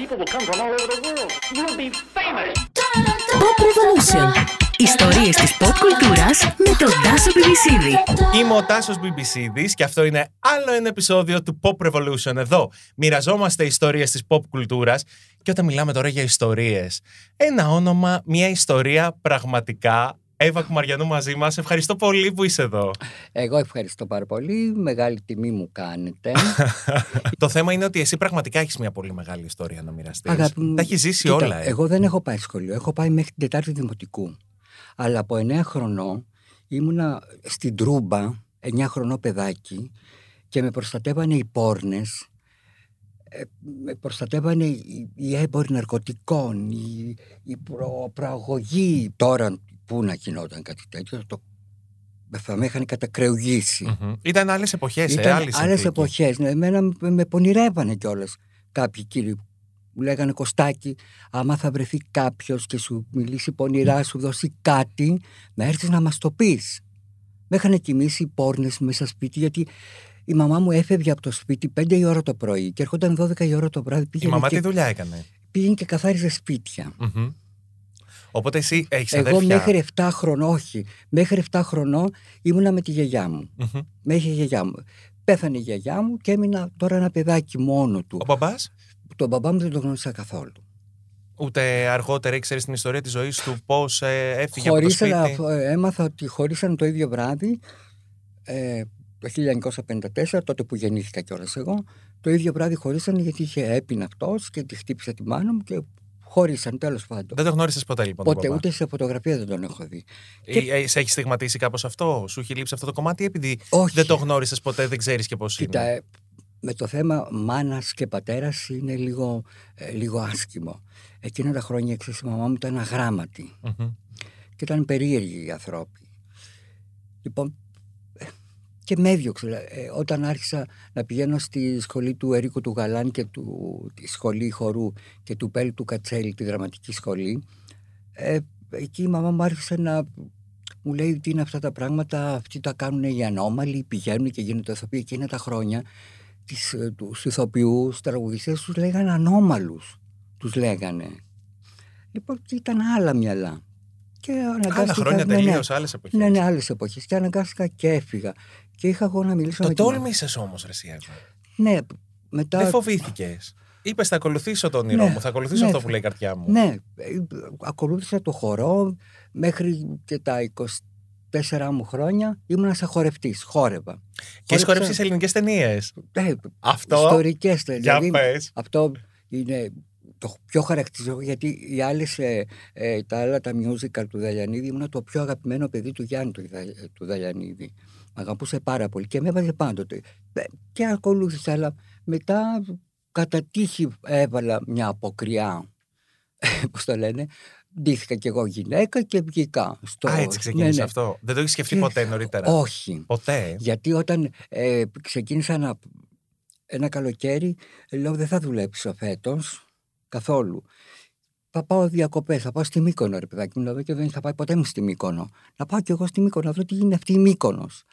people will come from all over the world. You'll be famous. Pop Revolution. Ιστορίες της pop κουλτούρας με τον Τάσο Πιπισίδη. Είμαι ο Τάσος Μπιμπισίδης και αυτό είναι άλλο ένα επεισόδιο του Pop Revolution εδώ. Μοιραζόμαστε ιστορίες της pop κουλτούρας και όταν μιλάμε τώρα για ιστορίες, ένα όνομα, μια ιστορία πραγματικά Εύα Κουμαριανού μαζί μας. Ευχαριστώ πολύ που είσαι εδώ. Εγώ ευχαριστώ πάρα πολύ. Μεγάλη τιμή μου κάνετε. το θέμα είναι ότι εσύ πραγματικά έχεις μια πολύ μεγάλη ιστορία να μοιραστείς. Αγάπη μου, Τα έχει ζήσει κοίτα, όλα. ε. Εγώ δεν έχω πάει σχολείο. Έχω πάει μέχρι την Τετάρτη Δημοτικού. Αλλά από 9 χρονών ήμουνα στην Τρούμπα, 9 χρονό παιδάκι, και με προστατεύανε οι πόρνες, ε, με προστατεύανε οι, οι έμποροι ναρκωτικών, η, η προ, προαγωγή. Τώρα που να γινόταν κάτι τέτοιο, το, θα με είχαν κατακρεουργήσει. Μμμ. Ήταν άλλες εποχές, ε, Ήταν άλλη άλλες συνθήκη. εποχές. Ναι, εμένα με, με πονηρεύανε κιόλας κάποιοι κύριοι. Μου λέγανε Κωστάκι, άμα θα βρεθεί κάποιος και σου μιλήσει πονηρά, σου δώσει κάτι, να έρθεις να μας το πεις. Με είχαν κοιμήσει οι πόρνες μέσα σπίτι, γιατί η μαμά μου έφευγε από το σπίτι 5 η ώρα το πρωί και έρχονταν 12 η ώρα το βράδυ. Η Πήγαινε, μαμά και, τι δουλειά έκανε; πήγαινε και καθάριζε σπίτια. Μμμ. Οπότε εσύ έχεις Εγώ αδέρφια. μέχρι 7 χρονών, όχι, μέχρι 7 χρονών ήμουνα με τη γιαγιά μου. Μμμ. Με είχε η γιαγιά μου. Πέθανε η γιαγιά μου και έμεινα τώρα ένα παιδάκι μόνο του. Ο μπαμπάς; Τον μπαμπά μου δεν τον γνώρισα καθόλου. ούτε αργότερα ήξερες την ιστορία της ζωής του πώς ε, έφυγε από το Χωρίσανε, σπίτι; αφ- έμαθα ότι χωρίσαν το ίδιο βράδυ ε, το 1954, τότε που γεννήθηκα κιόλας εγώ. Το ίδιο βράδυ χωρίσανε γιατί είχε έπεινα αυτός και τη χτύπησε τη μάνα μου και χωρίσαν τέλος πάντων. Δεν το γνώρισες ποτέ λοιπόν τον Ποτέ, μπαμπά. ούτε σε φωτογραφία δεν τον έχω δει. Ε, ε, σε έχεις στιγματίσει κάπως αυτό, σου έχει λείψει αυτό το κομμάτι, ή επειδή Όχι. δεν το γνώρισες ποτέ, δεν ξέρεις και πώς Κοίτα, είναι; ε, με το θέμα μάνας και πατέρας είναι λίγο, ε, λίγο άσχημο. Εκείνα τα χρόνια, ξέρεις, η μαμά μου ήταν αγράμματη. Μμμ. και ήταν περίεργοι οι ανθρώποι. Λοιπόν, ε, και με έδιωξε. Ε, όταν άρχισα να πηγαίνω στη σχολή του Ερίκου του Γαλάν και του, τη σχολή χορού και του Πέλου του Κατσέλη, τη δραματική σχολή, ε, εκεί η μαμά μου άρχισε να μου λέει τι είναι αυτά τα πράγματα, αυτοί τα κάνουν οι ανώμαλοι, πηγαίνουν και γίνονται ηθοποιοί. Εκείνα τα χρόνια τις, ε, τους ηθοποιούς, τραγουδιστές τους λέγανε ανώμαλους, τους λέγανε. Λοιπόν, και ήταν άλλα μυαλά. Και Άλλα αναγκάστηκα- χρόνια ναι, ναι. τελείως, άλλες εποχές. Ναι, ναι, άλλες εποχές. Και αναγκάστηκα και έφυγα. Και είχα εγώ να μιλήσω Το με τη μαμά. τόλμησες όμως, ρε εσύ, Εύα. Ναι, μετά. Δεν φοβήθηκες. Είπες θα ακολουθήσω το όνειρό Ναι, μου, θα ακολουθήσω ναι. αυτό που λέει η καρδιά μου. Ναι, ε, ακολούθησα το χορό μέχρι και τα 24 μου χρόνια ήμουνα σαν χορευτής, χόρευα. Και έχει Χόρεψα- χορέψει σε ελληνικές ταινίες. Ε, Αυτό. Ιστορικές, Για δηλαδή, πες. Αυτό είναι το πιο χαρακτηριστικό γιατί οι άλλες, ε, ε, τα άλλα τα musical του Δαλιανίδη ήμουν το πιο αγαπημένο παιδί του Γιάννη του, Δα- του Δαλιανίδη. Μ' αγαπούσε πάρα πολύ και με έβαζε πάντοτε. Ε, Και ακολούθησα, αλλά μετά κατά τύχη έβαλα μια αποκριά, πώς το λένε, ντύθηκα κι εγώ γυναίκα και βγήκα. Στο... Α, έτσι ξεκίνησε Ναι, ναι. αυτό. Δεν το έχεις σκεφτεί Και- ποτέ νωρίτερα; Όχι. Ποτέ; Γιατί όταν ε, ξεκίνησα να, ένα καλοκαίρι, λέω δεν θα δουλέψω φέτος καθόλου. Θα πάω διακοπές, θα πάω στη Μύκονο, ρε παιδάκι μου. λέω, και δεν είχα πάει ποτέ μου στη Μύκονο. Να πάω κι εγώ στη Μύκονο, να δω τι είναι αυτή η Μύκονος.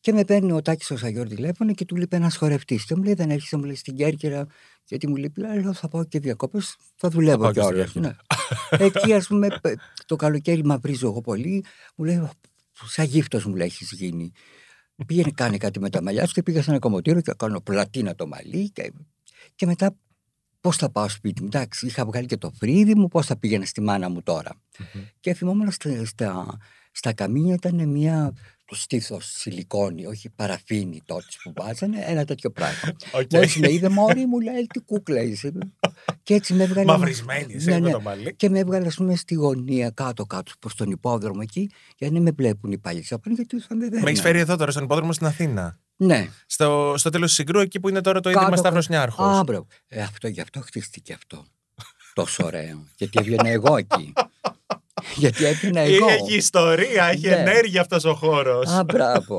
Και με παίρνει ο Τάκης ο Σαγιόρ τηλέφωνο και του λείπει ένας χορευτής. Και μου λέει: Δεν έρχεσαι, μου λέει στην Κέρκυρα, γιατί μου λείπει. Λέω: Θα πάω και διακοπές, θα δουλεύω πάω και στη κιόλα. Κέρκυρα. Ναι. Εκεί, ας πούμε, π- το καλοκαίρι μαυρίζω εγώ πολύ. Μου λέει: Σαν γύφτος μου λέει: Έχεις γίνει. Πήγαινε, κάνε κάτι με τα μαλλιά σου και πήγα σε ένα κομμωτήριο και κάνω πλατίνα το μαλλί. Και, και μετά, πώς θα πάω σπίτι μου; Εντάξει, είχα βγάλει και το φρύδι μου, πώς θα πήγαινα στη μάνα μου τώρα. Και θυμόμουν στα, στα, στα καμίνια ήταν μια το στήθος σιλικόνη, όχι παραφίνη τότε που βάζανε, ένα τέτοιο πράγμα. Οκ. Μόλις με είδε μωρή μου λέει τι κούκλα είσαι. και έτσι με έβγαλε. Μαυρισμένη, εσύ Ναι, με ναι. το μαλλί. Και με έβγαλε, ας πούμε, στη γωνία κάτω-κάτω προς τον υπόδρομο εκεί, για να μην με βλέπουν οι παλιές απάνω, γιατί θα με Με έχει φέρει εδώ τώρα στον υπόδρομο στην Αθήνα. Ναι. Στο, στο τέλος του Συγκρού, εκεί που είναι τώρα το Κάτω, Ίδρυμα κάτω. Σταύρος Νιάρχος. Α, μπράβο. Ε, αυτό, γι' αυτό χτίστηκε αυτό. Τόσο ωραίο. γιατί έβγαινα εγώ εκεί. γιατί έβγαινα εγώ. Έχει ιστορία, έχει Ναι. ενέργεια αυτός ο χώρος. Α, μπράβο.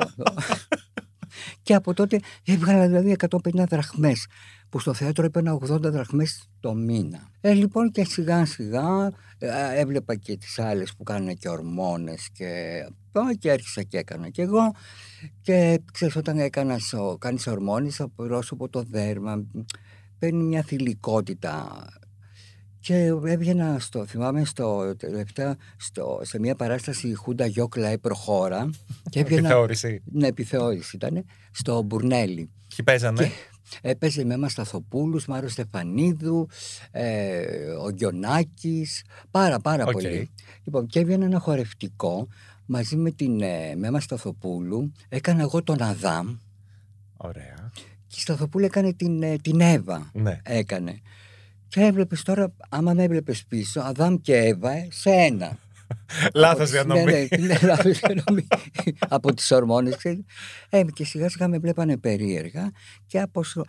Και από τότε έβγαλα δηλαδή 150 δραχμές που στο θέατρο έπαιρνα 80 δραχμές το μήνα. Ε, λοιπόν και σιγά σιγά ε, έβλεπα και τις άλλες που κάνουν και ορμόνες και, α, και άρχισα και έκανα και εγώ και ξέρεις όταν έκανας, ο- κάνεις ορμόνες από πρόσωπο το δέρμα παίρνει μια θηλυκότητα. Και έβγαινα στο, θυμάμαι στο τελευταία, στο, σε μια παράσταση η Χούντα Γιόκλα προχώρα. Και έβγαινα, Επιθεώρηση. ναι, επιθεώρηση ήταν, στο Μπουρνέλι. Ποιοι παίζανε. Και έπαιζε με εμάς Σταθοπούλους, Μάρος Στεφανίδου, ε, ο Γιονάκης, πάρα πάρα Οκ. πολύ. Λοιπόν, και έβγαινε ένα χορευτικό μαζί με την ε, Μέμα Σταθοπούλου. Έκανα εγώ τον Αδάμ Ωραία. και η Σταθοπούλου έκανε την, ε, την Εύα. Ναι. Έκανε. Και έβλεπες τώρα, άμα με έβλεπες πίσω, Αδάμ και Εύα ε, σε ένα. Λάθος Από τις- διανομή. Ναι, ναι, ναι, λάθος διανομή. από τις ορμόνες. ξέρεις. Ε, και σιγά σιγά με βλέπανε περίεργα και, αποσο...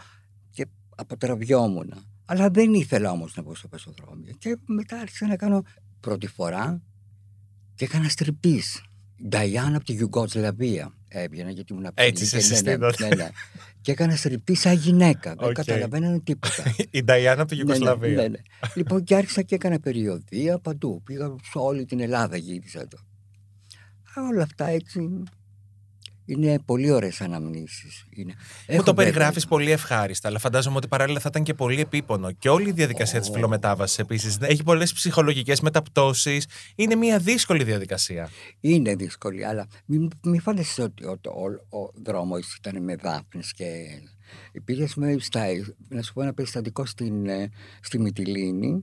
και αποτραβιόμουν. Αλλά δεν ήθελα όμως να πω στο πεζοδρόμιο. Και μετά άρχισα να κάνω πρώτη φορά και έκανα στριπτής. Νταϊάννα από τη Ιουγκοσλαβία έβγαινα γιατί ήμουν Έτσι ψηλή σε και- ναι, ναι, συστήνω. ναι, ναι. Και έκανα στριπτίζ σαν γυναίκα. Δεν Οκ. καταλαβαίνανε τίποτα. Η Νταϊάννα από τη Ναι, ναι, Γιουγκοσλαβία. ναι, ναι. Λοιπόν, και άρχισα και έκανα περιοδία παντού. Πήγα σε όλη την Ελλάδα, γύρισα εδώ. Α, Όλα αυτά έτσι είναι πολύ ωραίες αναμνήσεις. Είναι. Μου Έχω το βέβαια- περιγράφεις πολύ ευχάριστα, αλλά φαντάζομαι ότι παράλληλα θα ήταν και πολύ επίπονο. Και όλη η διαδικασία της Ω. φυλομετάβασης επίσης έχει πολλές ψυχολογικές μεταπτώσεις. Είναι μια δύσκολη διαδικασία. Είναι δύσκολη, αλλά μην μη φανταστείς ότι ο, ο, ο δρόμος ήταν με δάφνες και πήγες με στα, να σου πω ένα περιστατικό στην, ε, στη Μυτιλίνη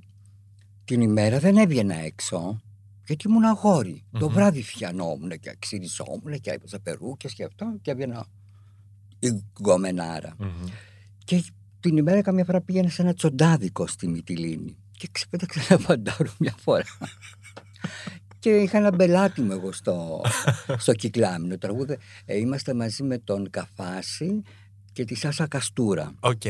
την ημέρα δεν έβγαινα έξω γιατί ήμουν αγόρι. Το Μμμ. βράδυ φιανόμουν και ξυριζόμουν και έπαιζα περούκες και αυτό και έβγαινα η γκομενάρα. Και την ημέρα καμιά φορά πήγαινα σε ένα τσοντάδικο στη Μυτιλήνη και ξεπέταξα ένα φαντάρο μια φορά. και είχα ένα μπελάτι μου εγώ στο, στο κυκλάμινο τραγούδι. Ε, είμαστε μαζί με τον Καφάση και τη Σάσα Καστούρα. Οκ.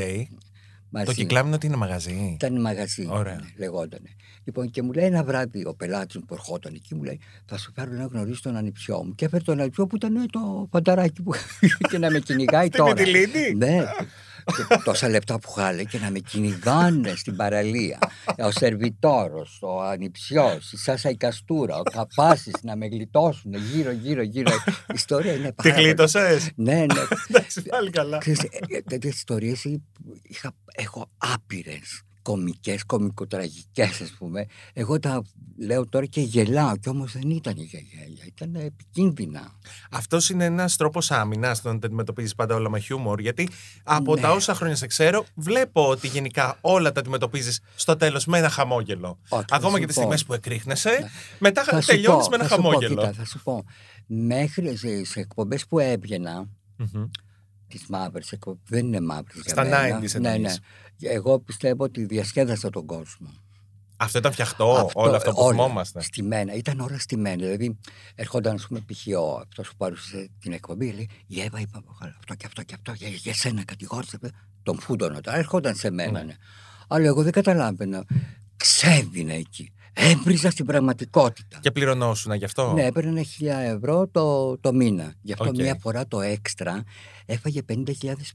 Μαζί. Το κυκλάμινο τι είναι μαγαζί. Ήταν μαγαζί, Ωραία. ναι, λεγότανε. Λοιπόν, και μου λέει ένα βράδυ ο πελάτης μου που ερχόταν εκεί, μου λέει: Θα σου φέρω να γνωρίσεις τον ανιψιό μου. Και έφερε τον ανιψιό που ήταν ε, το φανταράκι που και να με κυνηγάει Στη τώρα. Μυτιλίνη; Ναι. Και τόσα λεπτά που είχα λέει, και να με κυνηγάνε στην παραλία. Ο σερβιτόρος, ο ανιψιός, η Σάσα η Καστούρα, ο Καπάσης να με γλιτώσουν γύρω, γύρω, γύρω. Η ιστορία είναι Τι πάρα πολύ- γλίτωσες; Ναι, ναι. Εντάξει, πάλι καλά. Ξέρεις, ε, ε, τέτοιες ιστορίες ε, είχα, έχω άπειρες κομικές, κομικοτραγικές ας πούμε. Εγώ τα λέω τώρα και γελάω και όμως δεν ήταν για γέλια, ήταν επικίνδυνα. Αυτός είναι ένας τρόπος άμυνας το να τα αντιμετωπίζεις πάντα όλα με χιούμορ. Γιατί από Ναι. τα όσα χρόνια σε ξέρω, βλέπω ότι γενικά όλα τα αντιμετωπίζεις στο τέλος με ένα χαμόγελο. Όχι, θα Ακόμα σου και τις πω. στιγμές που εκρήχνεσαι, μετά Θα σου τελειώνεις πω, με ένα θα σου πω, χαμόγελο. κοίτα, θα σου πω. Μέχρι σε, σε εκπομπές που έβγαινα, Μμμ. Τις μαύρες εκπομπές, δεν είναι μαύρες για Στα μένα. 90s ναι, ναι. εννοείς. Εγώ πιστεύω ότι διασκέδασα τον κόσμο. Αυτό ήταν φτιαχτό, όλο αυτό που όλα, θυμόμαστε. Στημένα, ήταν όλα στημένα. Δηλαδή, ερχόταν, ας πούμε, π.χ. ο- αυτός που παρουσίασε την εκπομπή, λέει Η Εύα είπε αυτό και αυτό και αυτό, για, για σένα κατηγόρησε. Τον φούντωνα τώρα, ερχόταν σε μένα. Ναι. Αλλά εγώ δεν καταλάβαινα. Ξέβηνε εκεί. Έβριζα στην πραγματικότητα. Και πληρωνόσουνα γι' αυτό; Ναι, έπαιρνα χίλια ευρώ το, το μήνα. Γι' αυτό Οκ. μία φορά το έξτρα έφαγε 50.000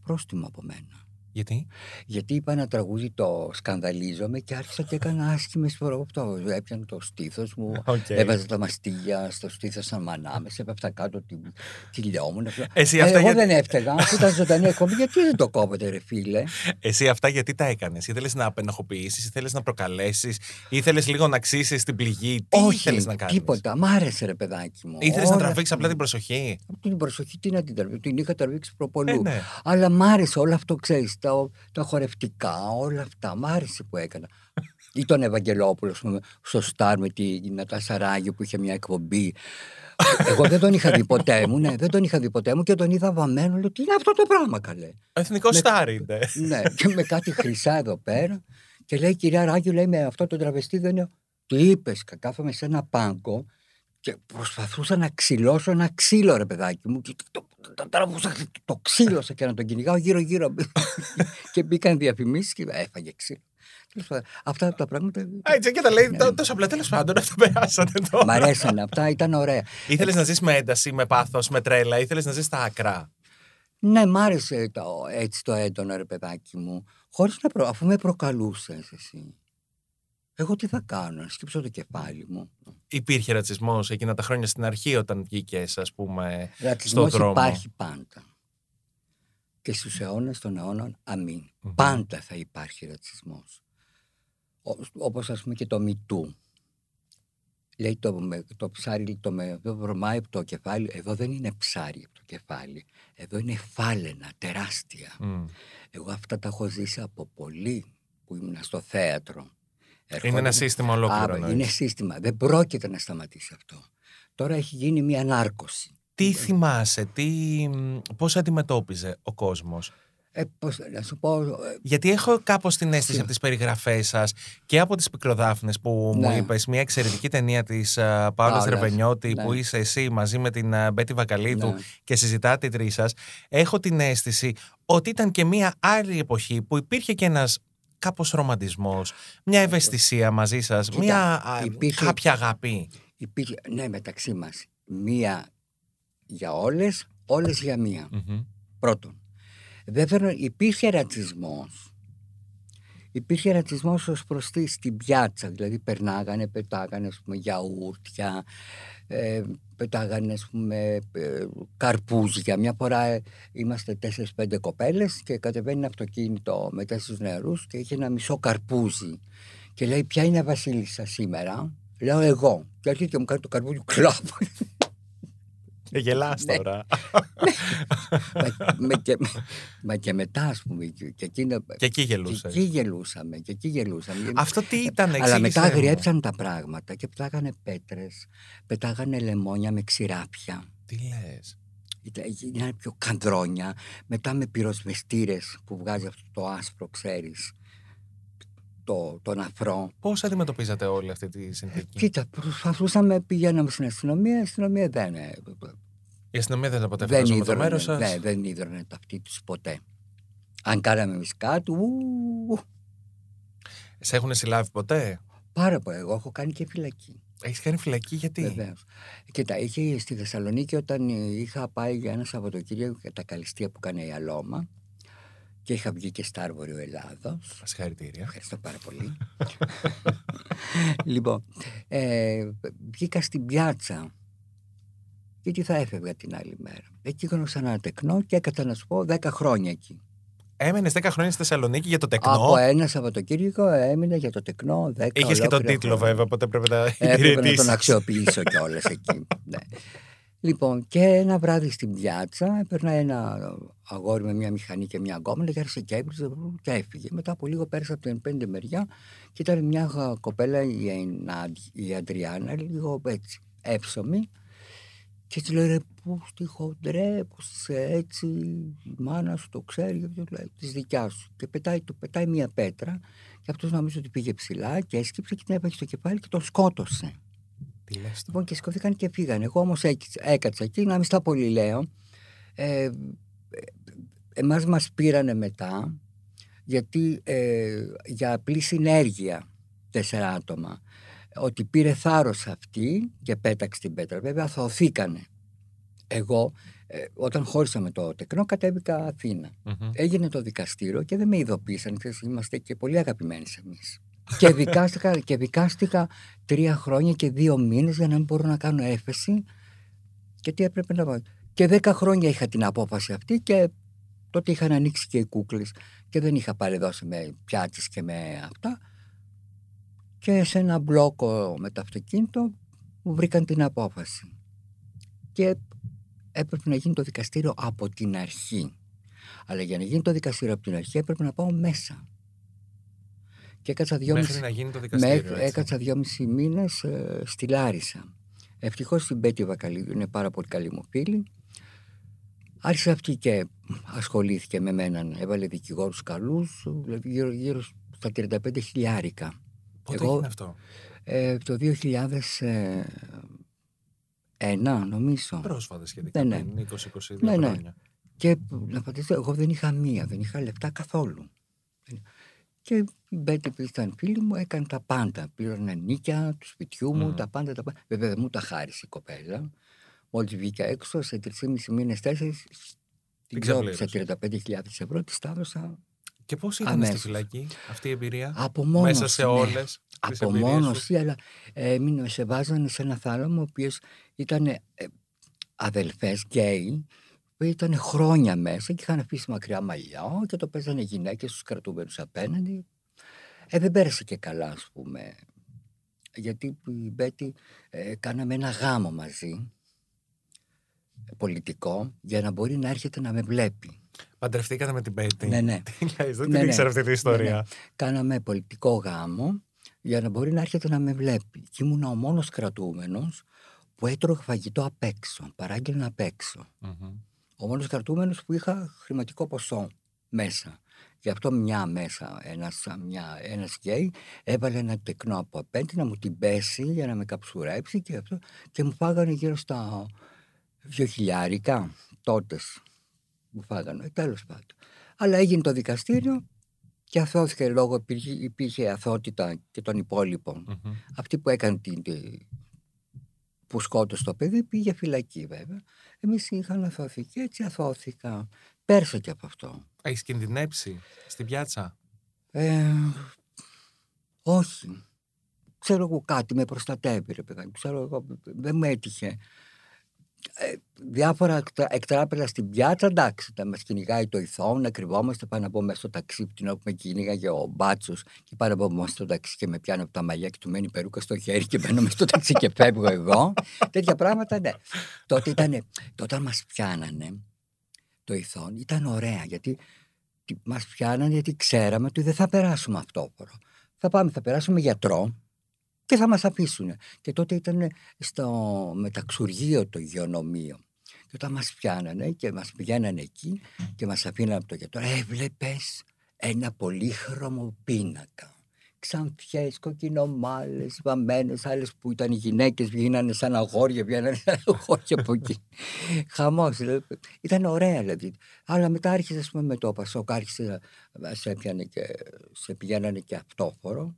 πρόστιμο από μένα. Γιατί; Γιατί είπα ένα τραγούδι το σκανδαλίζομαι και άρχισα και έκανα άσχημες αυτό. Έπιανε το στήθος μου, Οκ. έβαζα τα μαστίγια στο στήθος μου ανάμεσα, έπεφτα κάτω, τη, κυλιόμουν. Εσύ Ε, αυτά εγώ γιατί- δεν έφταιγα, αφού ήταν ζωντανή εκπομπή, γιατί δεν το κόβετε, ρε φίλε; Εσύ αυτά γιατί τα έκανες. Ήθελες να απενοχοποιήσεις, ήθελες να προκαλέσεις, ήθελες λίγο να ξύσεις την πληγή. Τι ήθελες να κάνεις; τίποτα. Μ' άρεσε, ρε παιδάκι μου. Ήθελες να Όλα τραβήξεις αυτά. απλά την προσοχή; Την προσοχή τι να την τραβήξει, την είχα τραβήξει προπολού. Ε, ναι. Αλλά μ' άρεσε όλο αυτό, ξέρεις, τα, τα χορευτικά, όλα αυτά. Μ' άρεσε που έκανα. Ή τον Ευαγγελόπουλο, ας πούμε, στο Σταρ με τη Νατάσα Ράγιο που είχε μια εκπομπή. Εγώ δεν τον είχα δει ποτέ μου, ναι, δεν τον είχα δει ποτέ μου και τον είδα βαμμένο. Λέω, τι είναι αυτό το πράγμα, καλέ. Ο εθνικό Με- στάρ είναι. ναι, και με κάτι χρυσά εδώ πέρα. Και λέει, κυρία Ράγιο, λέει, με αυτό το τραβεστή δεν είναι. Του είπες, κάθομαι σε ένα πάγκο και προσπαθούσα να ξυλώσω ένα ξύλο, ρε παιδάκι μου. Και το, το, το, τραβούσα, το, το ξύλωσα και να τον κυνηγάω γύρω-γύρω. και μπήκαν διαφημίσεις και έφαγε ξύλο. Τέλος πάντων, Αυτά τα πράγματα. Έτσι και τα λέει Ναι. τό- τόσο απλά. Τέλος πάντων, αυτό περάσανε τώρα. Μ' αρέσανε αυτά, ήταν ωραία. Ήθελες να ζεις με ένταση, με πάθος, με τρέλα, ήθελες να ζεις στα άκρα; Ναι, μ' άρεσε το, έτσι το έντονο, ρε παιδάκι μου. Χωρίς να προ... αφού με προκαλούσες εσύ. Εγώ τι θα κάνω, να σκύψω το κεφάλι μου. Υπήρχε ρατσισμός εκείνα τα χρόνια στην αρχή όταν βγήκες, ας πούμε, Ρατσισμός στον δρόμο; υπάρχει πάντα. και στους αιώνες των αιώνων αμήν. Μμμ. Πάντα θα υπάρχει ρατσισμός. Όπως, όπως ας πούμε και το μητού. Λέει το, με- το ψάρι, το με, το βρωμάει από το κεφάλι. Εδώ δεν είναι ψάρι από το κεφάλι. Εδώ είναι φάλαινα, τεράστια. Μμ. Εγώ αυτά τα έχω ζήσει από πολύ που ήμουν στο θέατρο. Είναι Ερχόταν- ένα σύστημα ολόκληρο. Α, εννοείς. είναι σύστημα. Δεν πρόκειται να σταματήσει αυτό. Τώρα έχει γίνει μια ανάρκωση. Τι θυμάσαι, τι, μ, πώς αντιμετώπιζε ο κόσμος; Ε, πώς, να σου πω, ε, Γιατί έχω κάπως την αίσθηση Σίγουρα. από τις περιγραφές σας και από τις πικροδάφνες που μου Ναι. είπες, μια εξαιρετική ταινία της uh, Παύλας Παύλας, Ρεβενιώτη ναι. που είσαι εσύ μαζί με την uh, Μπέτη Βακαλίδου ναι. και συζητάτε οι τρεις σας. Έχω την αίσθηση ότι ήταν και μια άλλη εποχή που υπήρχε και ένας κάπως ρομαντισμός, μια ευαισθησία μαζί σας, Κοίτα, μια α, υπήρχε- κάποια αγάπη. υπήρχε, ναι, μεταξύ μας. Μία για όλες, όλες για μία. Μμμ. Πρώτον. Δεύτερον, υπήρχε ρατσισμός. Υπήρχε ρατσισμός ως προς τι στην πιάτσα, δηλαδή περνάγανε, πετάγανε ας πούμε, γιαούρτια, ε, πετάγανε ας πούμε, ε, καρπούζια. Μια φορά ε, είμαστε τέσσερις-πέντε κοπέλες και κατεβαίνει ένα αυτοκίνητο με τέσσερις νεαρούς και είχε ένα μισό καρπούζι. Και λέει, ποια είναι η βασίλισσα σήμερα; Λέω εγώ. Και έρχεται και μου κάνει το καρπούζι κλαπ. Ε, γελάς Ναι. τώρα. μα, με, και, μα και μετά, ας πούμε, και, και, εκείνο- και εκεί και γελούσες. εκεί γελούσαμε, και εκεί γελούσαμε. Αυτό τι ήταν, Αλλά εξήγησέ μετά μου. αγριέψαν τα πράγματα και πετάγανε πέτρες, πετάγανε λεμόνια με ξηράπια. Τι λες. Ήταν- Γίνανε πιο κανδρόνια, μετά με πυροσβεστήρες που βγάζει αυτό το άσπρο, ξέρεις, το, τον αφρό. Πώς αντιμετωπίζατε όλη αυτή τη συνθήκη; Κοίτα, προσπαθούσαμε, πηγαίναμε στην αστυνομία, η αστυνομία δεν, ε, Η αστυνομία δεν ήταν ποτέ δεν με το ίδρωνε, μέρος σας; ναι, δεν ίδρωνε τα αυτή τους ποτέ. Αν κάναμε εμείς κάτι, ου, Σε έχουν συλλάβει ποτέ; πάρα πολύ. Εγώ έχω κάνει και φυλακή. Έχεις κάνει φυλακή; Γιατί; Βεβαίως. Κοίτα, είχε στη Θεσσαλονίκη όταν είχα πάει για ένα Σαββατοκύριακο για τα καλυστία που έκανε η Αλώμα και είχα βγει και στα Άρβοριο Ελλάδο. Συγχαρητήρια. Ευχαριστώ πάρα πολύ. λοιπόν, ε, βγήκα στην πιάτσα γιατί θα έφευγα την άλλη μέρα. Εκεί γνώρισα ένα τεκνό και έκανα να σου πω 10 χρόνια εκεί. Έμενες 10 χρόνια στη Θεσσαλονίκη για το τεκνό; Από ένα Σαββατοκύριακο έμεινε για το τεκνό 10 Είχες και τον ολόκληρα τίτλο χρόνια. βέβαια, οπότε πρέπει να Έπρεπε να τον υπηρετήσεις. αξιοποιήσω κιόλας εκεί. ναι. Λοιπόν, και ένα βράδυ στην πιάτσα έπαιρνα ένα αγόρι με μια μηχανή και μια γκόμενα και άρχισε και έπριζε και έφυγε. Μετά από λίγο πέρασα από την πέντε μεριά και ήταν μια γα- κοπέλα, η, Αινά- η Αντριάννα, λίγο έτσι έψωμη. Και της λέει ρε πού στη χοντρέ, πώς είσαι έτσι, η μάνα σου το ξέρει, και του λέει της δικιάς σου. Και πετάει, του πετάει μια πέτρα και αυτός νομίζω ότι πήγε ψηλά και έσκυψε και την έπαιξε στο κεφάλι και τον σκότωσε. Τι λες τώρα. Λοιπόν και σηκωθήκαν και φύγανε. Εγώ όμως έκυ- έκατσα εκεί, να μην στα πολύ λέω. Ε, ε, εμάς μας πήρανε μετά γιατί ε, για απλή συνέργεια τέσσερα άτομα ότι πήρε θάρρος αυτή και πέταξε την πέτρα. Βέβαια θωθήκανε. Εγώ ε, όταν χώρισα με το τεκνό κατέβηκα Αθήνα. Μμμ. Έγινε το δικαστήριο και δεν με ειδοποίησαν. Ξέρεις, είμαστε και πολύ αγαπημένοι εμείς. Και, δικάστηκα, και δικάστηκα τρία χρόνια και δύο μήνες για να μην μπορώ να κάνω έφεση. Και τι έπρεπε να πάω. Και δέκα χρόνια είχα την απόφαση αυτή και τότε είχαν ανοίξει και οι κούκλες και δεν είχα πάλι δώσει με πιάτες και με αυτά. Και σε ένα μπλόκο με το αυτοκίνητο μου βρήκαν την απόφαση. Και έπρεπε να γίνει το δικαστήριο από την αρχή. Αλλά για να γίνει το δικαστήριο από την αρχή έπρεπε να πάω μέσα. Και έκατσα δυόμιση, Μέχρι να γίνει το δικαστήριο. με, έτσι. έκατσα δυόμιση μήνες ε, στη Λάρισα. Ευτυχώς στην Πέτια Βακαλίδου είναι πάρα πολύ καλή μου φίλη. Άρχισε αυτή και ασχολήθηκε με μέναν. Έβαλε δικηγόρους καλούς, δηλαδή γύρω, γύρω στα 35 χιλιάρικα. Πότε εγώ- έγινε αυτό; Ε, το 2001 νομίζω. Πρόσφατα σχετικά. Ναι, ναι. πριν 20-22 Ναι, ναι. χρόνια. Και να πατήσω, εγώ δεν είχα μία, δεν είχα λεφτά καθόλου. Και η Μπέτη που ήταν φίλη μου έκανε τα πάντα. Πλήρωνε νοίκια του σπιτιού μου, Μμμ. τα πάντα. Τα πάντα. Βέβαια δεν μου τα χάρισε η κοπέλα. Μόλις βγήκα έξω σε 3,5 μήνες, 4, την ξεπλήρωσε. ξόπλησα 35.000 ευρώ, της τα έδωσα Και πώς ήταν στη Αμέσως. φυλακή αυτή η εμπειρία; από μόνος. Μέσα σε όλες. Από μόνος αλλά ε, έμεινε, σε βάζανε σε ένα θάλαμο ο οποίος ήταν ε, αδελφές γκέι οποίο ήταν χρόνια μέσα και είχαν αφήσει μακριά μαλλιά και το παίζανε γυναίκες στους κρατούμενους απέναντι. Ε, δεν πέρασε και καλά, ας πούμε. Γιατί η Μπέτη ε, κάναμε ένα γάμο μαζί, ε, πολιτικό, για να μπορεί να έρχεται να με βλέπει. Παντρευτήκατε με την Πέτη. Ναι, ναι. Τι λες, δεν Ναι, την ναι. ήξερα αυτή τη ιστορία. Ναι, ναι. Κάναμε πολιτικό γάμο για να μπορεί να έρχεται να με βλέπει. Και ήμουν ο μόνος κρατούμενος που έτρωγε φαγητό απ' έξω, παράγγελνα απ' έξω. Μμμ. Ο μόνος κρατούμενος που είχα χρηματικό ποσό μέσα. Γι' αυτό μια μέσα, ένας, μια, ένας γκέι έβαλε ένα τεκνό από απέναντι να μου την πέσει για να με καψουρέψει και, αυτό, και μου φάγανε γύρω στα δύο χιλιάρικα τότες. Μου φάγανε, τέλος πάντων. Αλλά έγινε το δικαστήριο και αθώθηκε λόγω υπήρχε, υπήρχε αθότητα και των υπόλοιπων. Μμμ. Αυτή που έκανε την, τη- που σκότωσε το παιδί πήγε φυλακή βέβαια. Εμείς είχαμε αθώθει και έτσι αθώθηκα. Πέρσα και από αυτό. Έχεις κινδυνέψει στην πιάτσα; Ε, όχι. Ξέρω εγώ κάτι, με προστατεύει ρε παιδάκι. Ξέρω εγώ, δεν μου έτυχε. Ε, διάφορα εκτρα- εκτράπελα στην πιάτσα, εντάξει, τα μας κυνηγάει το ηθό, να κρυβόμαστε πάνω από μέσα στο ταξί την ώρα που με κυνήγαγε ο μπάτσος και πάνω από μέσα στο ταξί και με πιάνω από τα μαλλιά και του μένει η περούκα στο χέρι και μπαίνω μέσα στο ταξί και φεύγω εγώ. Τέτοια πράγματα, ναι. τότε ήταν, τότε όταν μας πιάνανε το ηθόν ήταν ωραία γιατί τι- μας πιάνανε γιατί ξέραμε ότι δεν θα περάσουμε αυτόφορο. Θα πάμε, θα περάσουμε γιατρό και θα μας αφήσουν. Και τότε ήταν στο μεταξουργείο το υγειονομείο. Και όταν μας πιάνανε και μας πηγαίνανε εκεί και μας αφήνανε από το γιατρό, έβλεπες ένα πολύχρωμο πίνακα. Ξανθιές, κοκκινομάλες, βαμμένες, άλλες που ήταν οι γυναίκες βγαίνανε σαν αγόρια, βγαίνανε σαν αγόρια από εκεί. Χαμός, δηλαδή. ήταν ωραία δηλαδή. Αλλά μετά άρχισε ας πούμε, με το Πασόκ, άρχισε να σε, έπιανε και, σε πηγαίνανε και αυτόφορο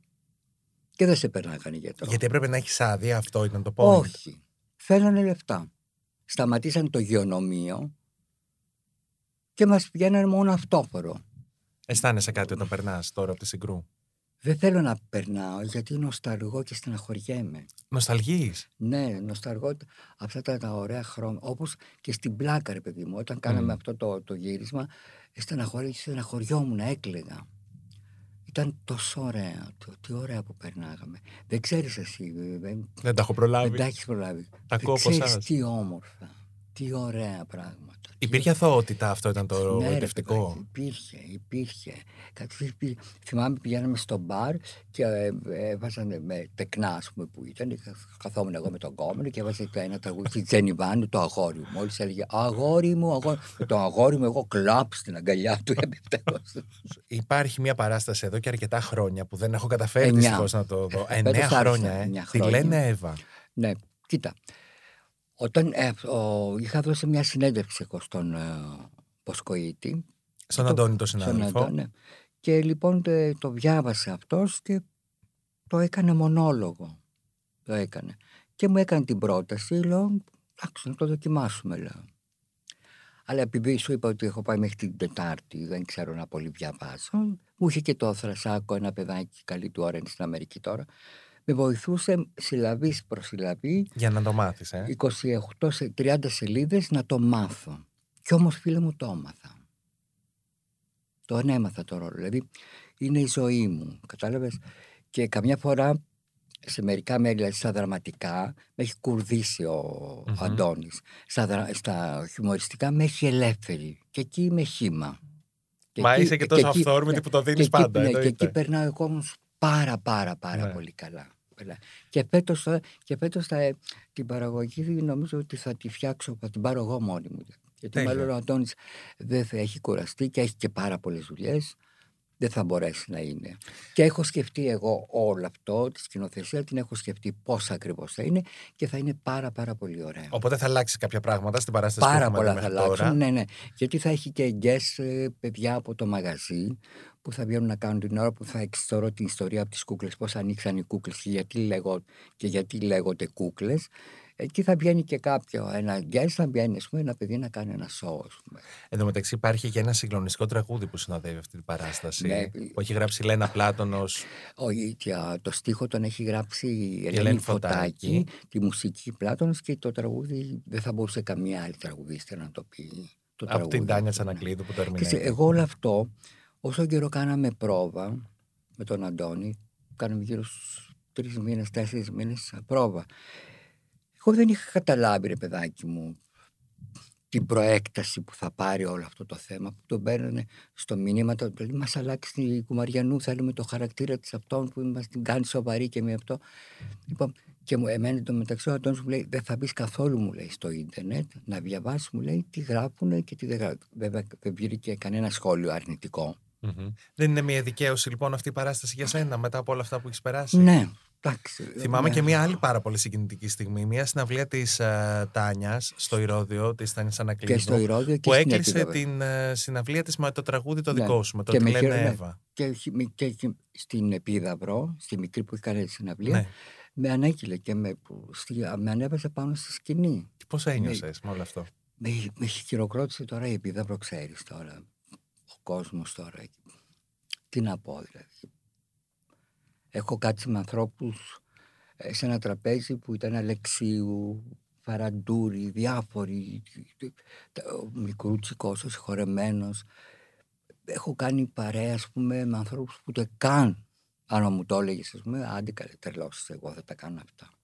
και δεν σε περνάγανε γιατρό. Γιατί έπρεπε να έχεις άδεια, αυτό ήταν το point. Όχι. Θέλανε λεφτά. Σταματήσαν το γεωνομείο και μας πηγαίνανε μόνο αυτόφορο. Αισθάνεσαι κάτι όταν περνάς τώρα από τη συγκρού; Δεν θέλω να περνάω γιατί νοσταλγώ και στεναχωριέμαι. Νοσταλγείς; Ναι, νοσταλγώ αυτά τα, τα ωραία χρόνια. Όπως και στην πλάκα, ρε παιδί μου, όταν κάναμε Μμμ. αυτό αυτό το, το γύρισμα, στεναχωρι, στεναχωριόμουν, έκλαιγα. Ήταν τόσο ωραία. Το, τι ωραία που περνάγαμε. Δεν ξέρεις εσύ, ε, δεν, Δεν τα έχω δεν προλάβει. τα έχεις προλάβει. Τα Δεν ακούω από ξέρεις εσάς. τι όμορφα, τι ωραία πράγματα. τι Υπήρχε αθωότητα, αυτό ήταν το ναι, ρε ερωτευτικό; παιδάκι, υπήρχε, υπήρχε. Κάτι υπήρχε. Θυμάμαι πηγαίναμε στο μπαρ και ε, ε, έβαζαν με τεκνά, ας πούμε, που ήταν. και Καθόμουν εγώ με τον κόμενο και έβαζε το ένα τραγούδι τη Τζένι Βάνου, το αγόρι μου. Μόλις έλεγε Αγόρι μου, αγόρι. Με το αγόρι μου, εγώ κλαπ στην αγκαλιά του. έπεφτα εγώ στο- Υπάρχει μια παράσταση εδώ και αρκετά χρόνια που δεν έχω καταφέρει Εννιά. δυστυχώς να το δω. Φέτος Εννέα άρχισα, χρόνια, ε. εννιά Τη χρόνια. λένε Εύα. ναι, κοίτα. Όταν ε, ο, είχα δώσει μια συνέντευξη εγώ στον ε, Ποσκοίτη, Στον Το- Αντώνη τον Στον συνάδελφο. Αντώ- ναι. Και λοιπόν τε- το διάβασε αυτός και το έκανε μονόλογο. Το έκανε. Και μου έκανε την πρόταση, λέω, εντάξει, να το δοκιμάσουμε, λέω. Αλλά επειδή σου είπα ότι έχω πάει μέχρι την Τετάρτη, δεν ξέρω να πολύ διαβάσω, μου είχε και το Θρασάκο, ένα παιδάκι καλή του ώρα είναι στην Αμερική τώρα, με βοηθούσε συλλαβής προς συλλαβή Για να το μάθεις, ε. 28 σε 30 σελίδες να το μάθω. Κι όμως φίλε μου το έμαθα. Το ανέμαθα το ρόλο. Δηλαδή είναι η ζωή μου. Κατάλαβες. Και καμιά φορά σε μερικά μέρη, δηλαδή στα δραματικά, με έχει κουρδίσει ο, ο Μμμ. Αντώνης. Στα, δρα- στα χιουμοριστικά με έχει ελεύθερη. Και εκεί είμαι χήμα. Και Μα εκεί- είσαι και τόσο εκεί- αυθόρμητη ναι, που το και δίνει εκεί- πάντα. ναι, και εννοείται. εκεί περνάω εγώ όμως πάρα πάρα πάρα Ναι. πολύ καλά. Καλά. Και φέτος, θα- και φέτος θα, την παραγωγή νομίζω ότι θα τη φτιάξω, θα την πάρω εγώ μόνη μου. Γιατί Τέλεια. μάλλον ο Αντώνης δεν θα έχει κουραστεί και έχει και πάρα πολλές δουλειές. Δεν θα μπορέσει να είναι. Και έχω σκεφτεί εγώ όλο αυτό, τη σκηνοθεσία την έχω σκεφτεί πώς ακριβώς θα είναι και θα είναι πάρα πάρα πολύ ωραία. Οπότε θα αλλάξει κάποια πράγματα στην παράσταση Πάρα που έχουμε πολλά δει θα μέχρι τώρα. αλλάξουν. Ναι, ναι. Γιατί θα έχει και guest ε, παιδιά από το μαγαζί που θα βγαίνουν να κάνουν την ώρα που θα εξιστορώ την ιστορία από τις κούκλες, πώς ανοίξαν οι κούκλες και γιατί, λέγω, και γιατί λέγονται κούκλες. Εκεί θα βγαίνει και κάποιο, ένα guest θα βγαίνει, ας πούμε, ένα παιδί να κάνει ένα show, ας πούμε. Εν τω μεταξύ υπάρχει και ένα συγκλονιστικό τραγούδι που συνοδεύει αυτή την παράσταση. Ναι. Που έχει γράψει η Λένα Πλάτωνος. Όχι, τια- το στίχο τον έχει γράψει η Ελένη Ελένη Φωτάκη. Φωτάκη, τη μουσική Πλάτωνος και το τραγούδι δεν θα μπορούσε καμία άλλη τραγουδίστρια να το πει το Από τραγούδι. την Τάνια αυτό, ναι. Τσανακλείδου που το Και σε- ερμηνεύει. εγώ όλο αυτό, όσο καιρό κάναμε πρόβα με τον Αντώνη, κάναμε γύρω στους τρεις μήνες, τέσσερις μήνες πρόβα. Εγώ δεν είχα καταλάβει, ρε παιδάκι μου, την προέκταση που θα πάρει όλο αυτό το θέμα που τον παίρνανε στο μήνυμα το δηλαδή μας αλλάξει τη Κουμαριανού θέλουμε το χαρακτήρα της αυτόν που μας την κάνει σοβαρή και με αυτό λοιπόν, και μου εμένα το μεταξύ ο Αντώνης μου λέει δεν θα μπεις καθόλου μου λέει στο ίντερνετ να διαβάσεις μου λέει τι γράφουν και τι δεν γράφουν βέβαια δεν βγήκε κανένα σχόλιο αρνητικό Μμμ. Δεν είναι μια δικαίωση λοιπόν αυτή η παράσταση για σένα μετά από όλα αυτά που έχεις περάσει; ναι εντάξει Θυμάμαι ναι. και μια άλλη πάρα πολύ συγκινητική στιγμή. Μια συναυλία της uh, Τάνιας στο Ηρόδιο, της Τάνιας Ανακλείδου. και στο Ηρώδιο και που στην έκλεισε Επίδαυρο. την ε, συναυλία της με το τραγούδι το Ναι. δικό σου, με το Και «Τι με λένε χαίρε- ναι. Εύα». και, χι- και, και στην Επίδαυρο, στη μικρή που έκανε τη συναυλία, Ναι. με ανέκυλε και με, που, στη, με ανέβασε πάνω στη σκηνή. Και πώς ένιωσες με όλο αυτό; Με, με χειροκρότησε τώρα η Επίδαυρο, ξέρεις τώρα. Ο κόσμος τώρα. Τι να πω δηλαδή. Έχω κάτσει με ανθρώπους ε, σε ένα τραπέζι που ήταν Αλεξίου, Φαραντούρη, διάφοροι. Ο Μικρούτσικος, ο συγχωρεμένος. Έχω κάνει παρέα, ας πούμε, με ανθρώπους που το καν. Αν μου το έλεγες, ας πούμε, άντε καλέ, τρελώσεις, εγώ θα τα κάνω αυτά.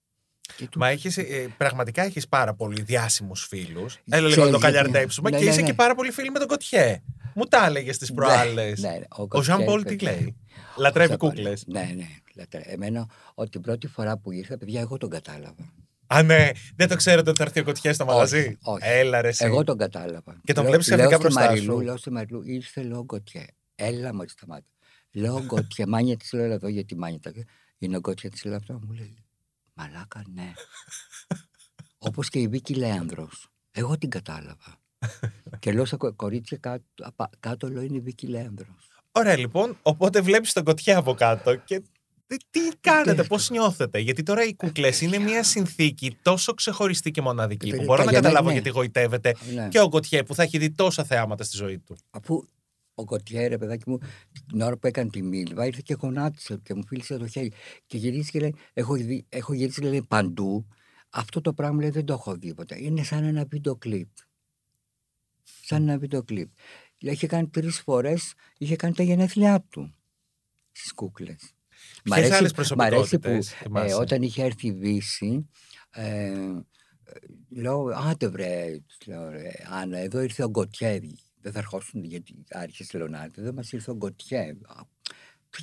Και του- Μα έχεις, ε, πραγματικά έχεις πάρα πολύ διάσημους φίλους. Έλα λίγο Ξέρεις να το γιατί. καλιαρντέψουμε. Ναι, και ναι, είσαι ναι. και πάρα πολύ φίλοι με τον Κοτιέ. Μου τα έλεγες τις προάλλες. Ναι, ναι, Ο Ζαν Πολ τι λέει; Λατρεύει Κοίταξε, κούκλες. Ναι, ναι. λατρε- Εμένα, ότι την πρώτη φορά που ήρθα, παιδιά, εγώ τον κατάλαβα. Α, ναι. Δεν το ξέρετε ότι θα έρθει ο Κοτιέ στο Όχι, μαγαζί; όχι. Έλα ρε εσύ. Εγώ τον κατάλαβα. Και τον Λέω- βλέπεις λέω ξαφνικά στη μπροστά Μαριλού, σου. Λέω στη Μαριλού, ήρθε λέω Γκοτιέ. Έλα μου σταμάτα. Λέω Γκοτιέ, μάνια τη λέω εδώ γιατί μάνια τα. Είναι ο Γκοτιέ τη λέω αυτό. Μου λέει, Μαλάκα, ναι. Όπως και η Βίκη Λέανδρος. Εγώ την κατάλαβα. και λέω στα κο- κορίτσια κάτω, απα- κάτω λέω είναι η Βίκη Λέανδρος. Ωραία λοιπόν, οπότε βλέπεις τον Κοτιέ από κάτω και τι, τι κάνετε, Τι- πώς νιώθετε; Γιατί τώρα οι κούκλες είναι μια συνθήκη τόσο ξεχωριστή και μοναδική που Παιδιά, μπορώ να για μένα, καταλάβω ναι. γιατί γοητεύεται Ναι. και ο Κοτιέ που θα έχει δει τόσα θεάματα στη ζωή του. Αφού ο Κοτιέ, ρε παιδάκι μου, την ώρα που έκανε τη Μίλβα, ήρθε και γονάτισε και μου φίλησε το χέρι. Και γυρίσει και λέει: Έχω, δει, έχω γυρίσει λέει, παντού. Αυτό το πράγμα λέει, δεν το έχω δει ποτέ. Είναι σαν ένα βίντεο κλιπ. Σαν ένα βίντεο κλιπ. Λέει, είχε κάνει τρεις φορές, είχε κάνει τα γενέθλιά του στις κούκλες. Ποιες άλλες μ' αρέσει που προσωπικότητες ε, θυμάσαι; όταν είχε έρθει η Δύση, ε, ε, λέω, άντε βρε, τους λέω, ρε, Άννα, εδώ ήρθε ο Γκοτιέ. Δεν θα ερχόσουν γιατί άρχισε λέω να έρθει. Εδώ μας ήρθε ο Γκοτιέ. Α,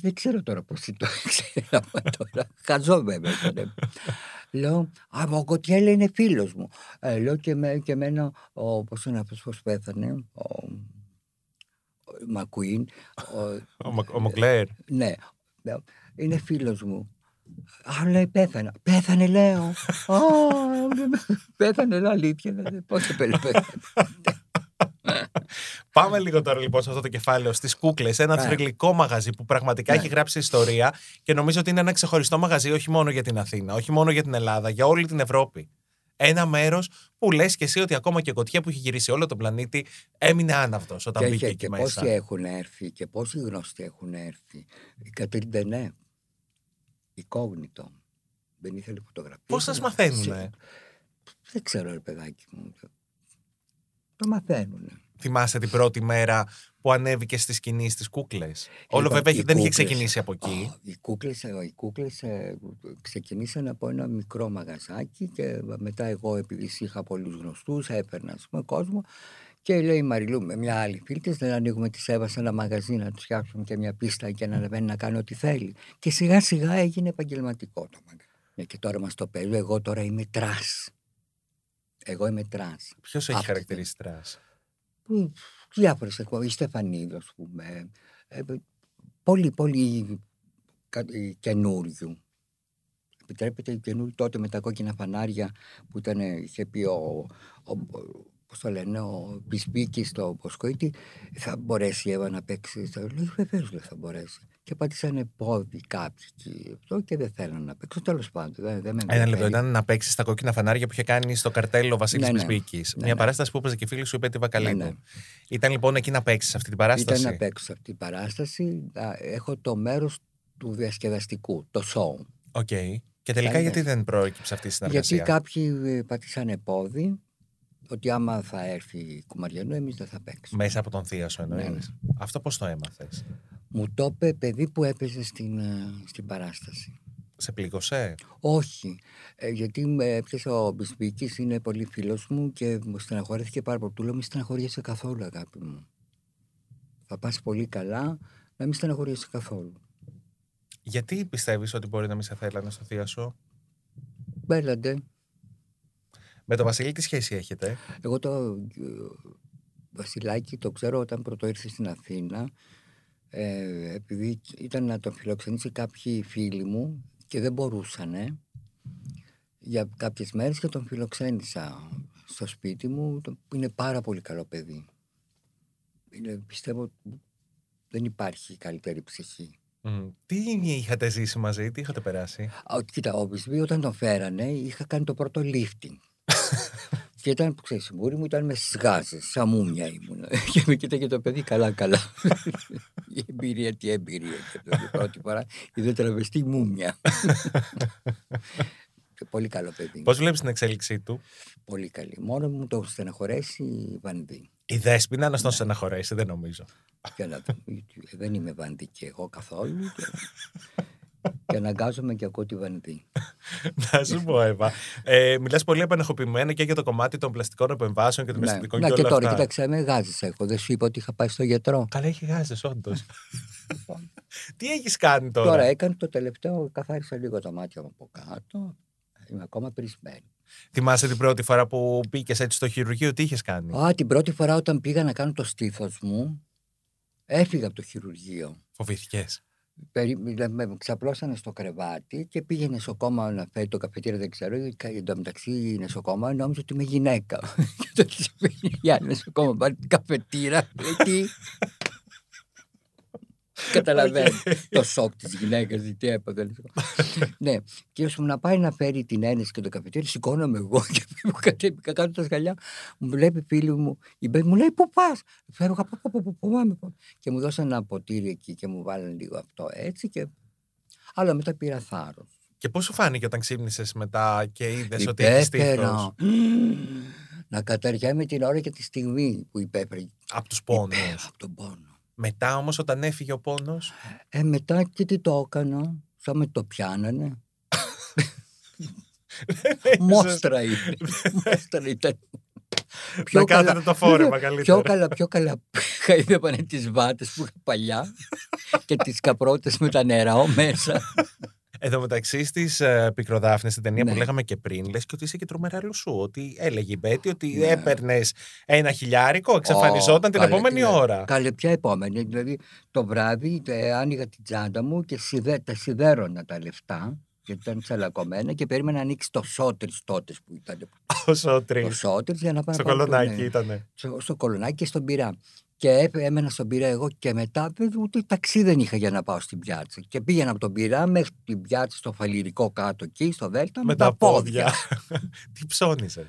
Δεν ξέρω τώρα πώς το ξέρω τώρα. Χαζό βέβαια ήταν. Λέω, α, μα ο Γκοτιέ λέει, είναι φίλος μου. Ε, λέω και, με, και εμένα, ο, πώς είναι αυτός πώς πέθανε, ο, ο Μακουίν, ο, Ο, Μα- ο Μογκλέρ. ναι, λέω, είναι φίλος μου. Α, λέει, πέθανε. Πέθανε, λέω. Α, πέθανε, λέω, αλήθεια. λέει, Πώς το πέθανε. Πάμε λίγο τώρα λοιπόν σε αυτό το κεφάλαιο στις κούκλες. Ένα Ναι. θρηλυκό μαγαζί που πραγματικά Ναι. έχει γράψει ιστορία και νομίζω ότι είναι ένα ξεχωριστό μαγαζί όχι μόνο για την Αθήνα, όχι μόνο για την Ελλάδα, για όλη την Ευρώπη. Ένα μέρος που λες και εσύ ότι ακόμα και κοτιά που έχει γυρίσει όλο τον πλανήτη έμεινε άναυδος όταν και, μπήκε και, εκεί και μέσα. πόσοι έχουν έρθει και πόσοι γνωστοί έχουν έρθει. Η Κατρίν Ντενέ, η Κόγνητο. Δεν ήθελε φωτογραφία. Πώς σας ήθελε- μαθαίνουνε; Δεν ξέρω, ρε παιδάκι μου. Το μαθαίνουνε. Θυμάσαι την πρώτη μέρα που ανέβηκε στη σκηνή στις κούκλες; Όλο Λοιπόν, βέβαια οι δεν είχε κούκλες- ξεκινήσει από εκεί. Α, Οι κούκλες, ε, οι κούκλες ε, ξεκινήσαν από ένα μικρό μαγαζάκι και μετά εγώ επειδή είχα πολλούς γνωστούς έπαιρνα ας πούμε, κόσμο και λέει η Μαριλού με μια άλλη φίλη της δεν ανοίγουμε τη Εύας σε ένα μαγαζί να τους φτιάξουμε και μια πίστα και να ανεβαίνει να κάνει ό,τι θέλει. Και σιγά σιγά έγινε επαγγελματικό το μαγαζί. Ναι, και τώρα μας το παίζει, εγώ τώρα είμαι trash. Εγώ είμαι trash. Ποιος έχει αυτή. χαρακτηρίσει trash; Που διάφορες εκπομπές, η Στεφανίδου ας πούμε, ε, πολύ πολύ κα- ε, Καινούργιου. Επιτρέπεται Καινούργιου τότε με τα κόκκινα φανάρια που ήταν, είχε πει ο, ο, πώς το λένε, ο Μπισμπίκης στο Μποσκοΐτη, θα μπορέσει η Εύα να παίξει. Θα λέει, βεβαίως δεν θα μπορέσει. Και πατήσανε πόδι κάποιοι εκεί αυτό και δεν θέλουν να παίξουν. Τέλος πάντων, δεν, δεν με Ένα λεπτό ενδιαφέρει. ήταν να παίξεις στα κόκκινα φανάρια που είχε κάνει στο Cartel ο Βασίλης Ναι, ναι. Μπισμπίκης. Ναι, Μια ναι. παράσταση που έπαιζε και η φίλη σου η Μπέτη Βακαλίδου. Ναι, ναι. Ήταν λοιπόν εκεί να παίξεις αυτή την παράσταση; Ήταν να παίξω σε αυτή την παράσταση. Α, Έχω το μέρος του διασκεδαστικού, το show. OK. Και τελικά Ναι, γιατί ναι. δεν προέκυψε αυτή η συνεργασία; Γιατί κάποιοι ε, πατήσανε πόδι, ότι άμα θα έρθει η Κουμαριανού, εμείς δεν θα παίξουμε. Μέσα από τον θίασο εννοείς. Ναι, ναι. Αυτό πώς το έμαθες; Μου το είπε παιδί που έπαιζε στην, ε, στην παράσταση. Σε πλήγωσε; Όχι, ε, γιατί με έπιασε ο Μπισμπίκης, είναι πολύ φίλος μου και μου στεναχωρέθηκε πάρα πολύ. Του λέω μη στεναχωριέσαι καθόλου αγάπη μου. Θα πας πολύ καλά, να μην στεναχωριέσαι καθόλου. Γιατί πιστεύεις ότι μπορεί να μην σε θέλανε στο θεία σου; Μπέλαντε. Με τον Βασίλη τι σχέση έχετε; Εγώ το ε, Βασιλάκη το ξέρω όταν πρώτο ήρθε στην Αθήνα ε, επειδή ήταν να τον φιλοξενήσει κάποιοι φίλοι μου και δεν μπορούσανε για κάποιες μέρες και τον φιλοξένησα στο σπίτι μου το- που είναι πάρα πολύ καλό παιδί. Είναι, πιστεύω δεν υπάρχει καλύτερη ψυχή. Μμ. Τι είχατε ζήσει μαζί, τι είχατε περάσει; Α, κοίτα, ο Μπισμπή όταν τον φέρανε είχα κάνει το πρώτο lifting. και ήταν, που ξέρεις, η μούρη μου ήταν μες στις γάζες, σαν μούμια ήμουν. και με κοίταγε το παιδί καλά καλά. η εμπειρία, τι εμπειρία. Και το πρώτη φορά είδε τραβεστή μούμια. και πολύ καλό παιδί. Πώς βλέπεις την εξέλιξή του; Πολύ καλή. Μόνο μου το στεναχωρέσει η Βανδί. Η δέσποινα να Ναι. στον στεναχωρέσει, δεν νομίζω. Και να δω, γιατί δεν είμαι Βανδί και εγώ καθόλου. Και, και αναγκάζομαι και ακούω τη Βανδί. να σου πω, Εύα. Ε, Μιλάς πολύ επανεχοποιημένα και για το κομμάτι των πλαστικών επεμβάσεων και των Ναι. αισθητικών Να και και όλα τώρα, αυτά. κοίταξε, με γάζεις έχω. Δεν σου είπα ότι είχα πάει στο γιατρό. Καλά, έχει γάζες, όντως. Τι έχεις κάνει τώρα; Τώρα έκανε το τελευταίο, καθάρισα λίγο τα μάτια μου από κάτω. Είμαι ακόμα πρισμένη. Θυμάσαι την πρώτη φορά που μπήκες έτσι στο χειρουργείο, τι είχες κάνει; Α, την πρώτη φορά όταν πήγα να κάνω το στήθος μου, έφυγα από το χειρουργείο. Φοβήθηκες; Περί, με με ξαπλώσανε στο κρεβάτι και πήγε νοσοκόμα να φέρει το καφετήριο, δεν ξέρω. και Εν τω μεταξύ η νοσοκόμα νόμιζε ότι είμαι γυναίκα. και το της πήγε η άλλη νοσοκόμα πάρει την καφετήρα. λέει, Τι. Καταλαβαίνει το σοκ της γυναίκας, τι έπαθε. ναι, και όσο μου να πάει να φέρει την ένεση και το καφετήριο, σηκώνομαι εγώ και μου κατέβηκα κάτω τα σκαλιά. Μου βλέπει φίλη μου, η Μπέ, μου λέει Πού πας; Φέρω πού, πού, πού, πού, πάμε, πάμε. Και μου δώσαν ένα ποτήρι εκεί και μου βάλανε λίγο αυτό έτσι. Και... Αλλά μετά πήρα θάρρος. Και πώς σου φάνηκε όταν ξύπνησες μετά και είδες ότι έχεις Υπέφερα. τείχο Να καταργιάμαι την ώρα και τη στιγμή που υπέφερε. από τους πόνους. Από τον πόνο. Μετά όμως, όταν έφυγε ο πόνος; Ε, μετά και τι το έκανα. Σαν με το πιάνανε. Μόστρα ήταν. Μόστρα ήταν. Να κάθεται το φόρεμα Ναι, καλύτερα. Πιο καλά, πιο καλά χαϊδεύανε τις βάτες που είχα παλιά και τις καπρότες με τα νερά μέσα. Εδώ μεταξύ στις uh, Πικροδάφνες, στην ταινία που Ναι. λέγαμε και πριν, λες και ότι είσαι και τρομερά λουσού. Ότι έλεγε η Μπέτη ότι Ναι. έπαιρνες ένα χιλιάρικο, εξαφανιζόταν Ω, την καλέ, επόμενη τι λέει. ώρα. Καλέ, ποια επόμενη. Δηλαδή το βράδυ ε, άνοιγα την τσάντα μου και σιδε, τα σιδέρωνα τα λεφτά γιατί ήταν τσαλακωμένα και περίμενα να ανοίξει το σότρις τότε που ήταν. Όσο τρει. Το σότρις για να πάω Στο να πάρω το- κολονάκι ναι. ήταν. στο, στο κολονάκι και στον πυρά. Και έ- έμενα στον πυρά εγώ και μετά δεν- ούτε ταξί δεν είχα για να πάω στην πιάτσα. Και πήγαινα από τον πυρά μέχρι την πιάτσα στο φαλυρικό κάτω εκεί, στο Δέλτα, Με τα πόδια. Τι ψώνιζε.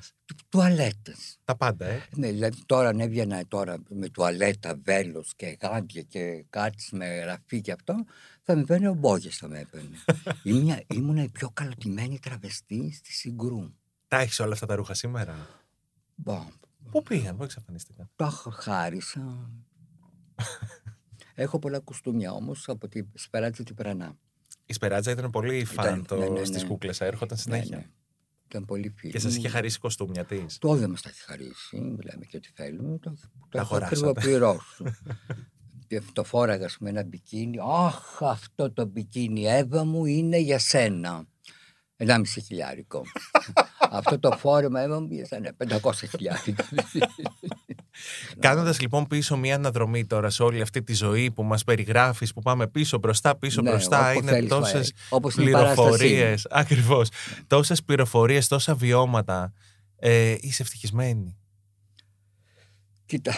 Τουαλέτες. Τα πάντα, ε. Ναι, δηλαδή τώρα αν έβγαινα τώρα με τουαλέτα, βέλος και γάντια και κάτι με γραφή και αυτό, θα με παίρνει ο Μπόγες θα με έπαιρνε. Ήμουν, ήμουν η πιο καλοτημένη τραβεστή στη Συγκρού. Τα έχεις όλα αυτά τα ρούχα σήμερα; Μπα, Πού πήγαν, πού εξαφανίστηκαν. Τα χ- χάρισα. Έχω πολλά κουστούμια όμως από τη Σπεράτζα την Πρανά. Η Σπεράτζα ήταν πολύ φαν Ήταν, το ναι, ναι, ναι. στις κούκλες, έρχονταν συνέχεια. Ναι, ναι. Ήταν πολύ φίλη. Και σας μου. είχε χαρίσει κοστούμια της; Το δεν μας τα έχει χαρίσει. Μιλάμε και ό,τι θέλουμε. Το, το έχω αγοράσατε. ακριβοπληρώσω. και το φόραγα με ένα μπικίνι. Αχ, αυτό το μπικίνι Εύα μου είναι για σένα. 1,5 χιλιάρικο. αυτό το φόρεμα Εύα μου ήταν 500 χιλιάρικο. Κάνοντας λοιπόν πίσω μια αναδρομή τώρα σε όλη αυτή τη ζωή που μας περιγράφεις, που πάμε πίσω, μπροστά, πίσω, Ναι, μπροστά, όπου είναι θέλεις, τόσες Βαέ. Όπως είναι η παράστασή πληροφορίες. μου. Ακριβώς. Τόσες πληροφορίες, τόσα βιώματα. Ε, είσαι ευτυχισμένη; Κοίτα,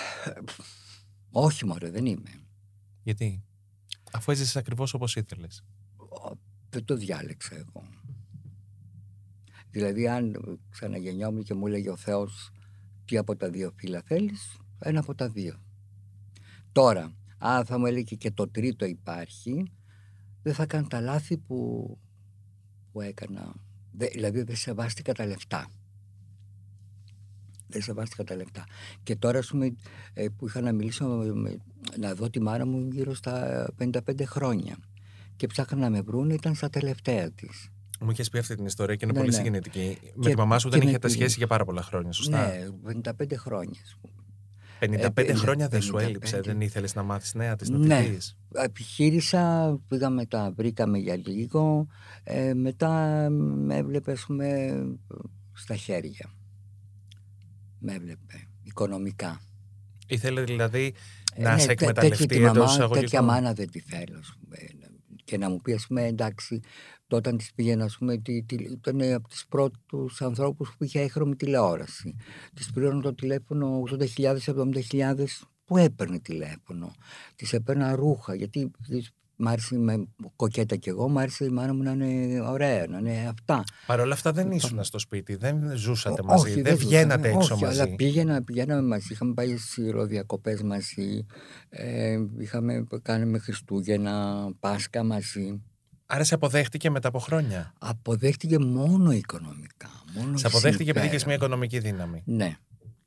όχι μωρέ, δεν είμαι. Γιατί; Αφού έζησες ακριβώς όπως ήθελες. Ο, Δεν το διάλεξα εγώ. Δηλαδή αν ξαναγεννιόμουν και μου έλεγε ο Θεός τι από τα δύο φύλλα θέλεις, ένα από τα δύο. Τώρα, αν θα μου έλεγε και το τρίτο υπάρχει, δεν θα κάνω τα λάθη που, που έκανα. Δε- δηλαδή δεν σεβάστηκα τα λεφτά. Δεν σεβάστηκα τα λεφτά. Και τώρα, ας πούμε, ε, που είχα να μιλήσω, με- να δω τη μάνα μου γύρω στα 55 χρόνια. Και ψάχναν να με βρουν, ήταν στα τελευταία της. Μου είχες πει αυτή την ιστορία και είναι Ναι, πολύ ναι. συγκινητική. Με Και- τη μαμά σου και δεν με είχατε τη- σχέση για πάρα πολλά χρόνια, σωστά; Ναι, 55 χρόνια. ας πούμε. 55 Ε, χρόνια δεν σου 55. έλειψε, δεν ήθελες να μάθεις νέα της, να Ναι. τη δεις; Επιχείρησα, πήγαμε, τα βρήκαμε για λίγο. Ε, μετά με έβλεπε, ας πούμε, στα χέρια. Με έβλεπε, οικονομικά. Ήθελε δηλαδή Ε, να ναι, σε τέ- εκμεταλλευτεί τέτοια τη εντός μαμά, εισαγωγικών; Τέτοια μάνα δεν τη θέλω, ας πούμε. Και να μου πεις, ας πούμε, εντάξει, τότε όταν της πήγαινα, ας πούμε, τι- τι- ήταν από τους πρώτους ανθρώπους που είχε έχρωμη τηλεόραση. Της πλήρωνε το τηλέφωνο 80.000, 70.000 που έπαιρνε τηλέφωνο. Της έπαιρνα ρούχα, γιατί της- μ' άρεσε με κοκέτα κι εγώ, μ' άρεσε η μάνα μου να είναι ωραία, να είναι αυτά. Παρ' όλα αυτά δεν ήσουν στο σπίτι, δεν ζούσατε Ό- μαζί, όχι, δεν ζούσαμε, βγαίνατε έξω όχι, μαζί. Αλλά πήγαινα, πηγαίναμε μαζί, είχαμε πάει στι ροδιακοπές μαζί, ε, είχαμε, κάναμε Χριστούγεννα, Πάσχα μαζί. Άρα σε αποδέχτηκε μετά από χρόνια; Αποδέχτηκε μόνο οικονομικά. Μόνο Σε αποδέχτηκε επειδή είχες συμφέρον. μια οικονομική δύναμη. Ναι.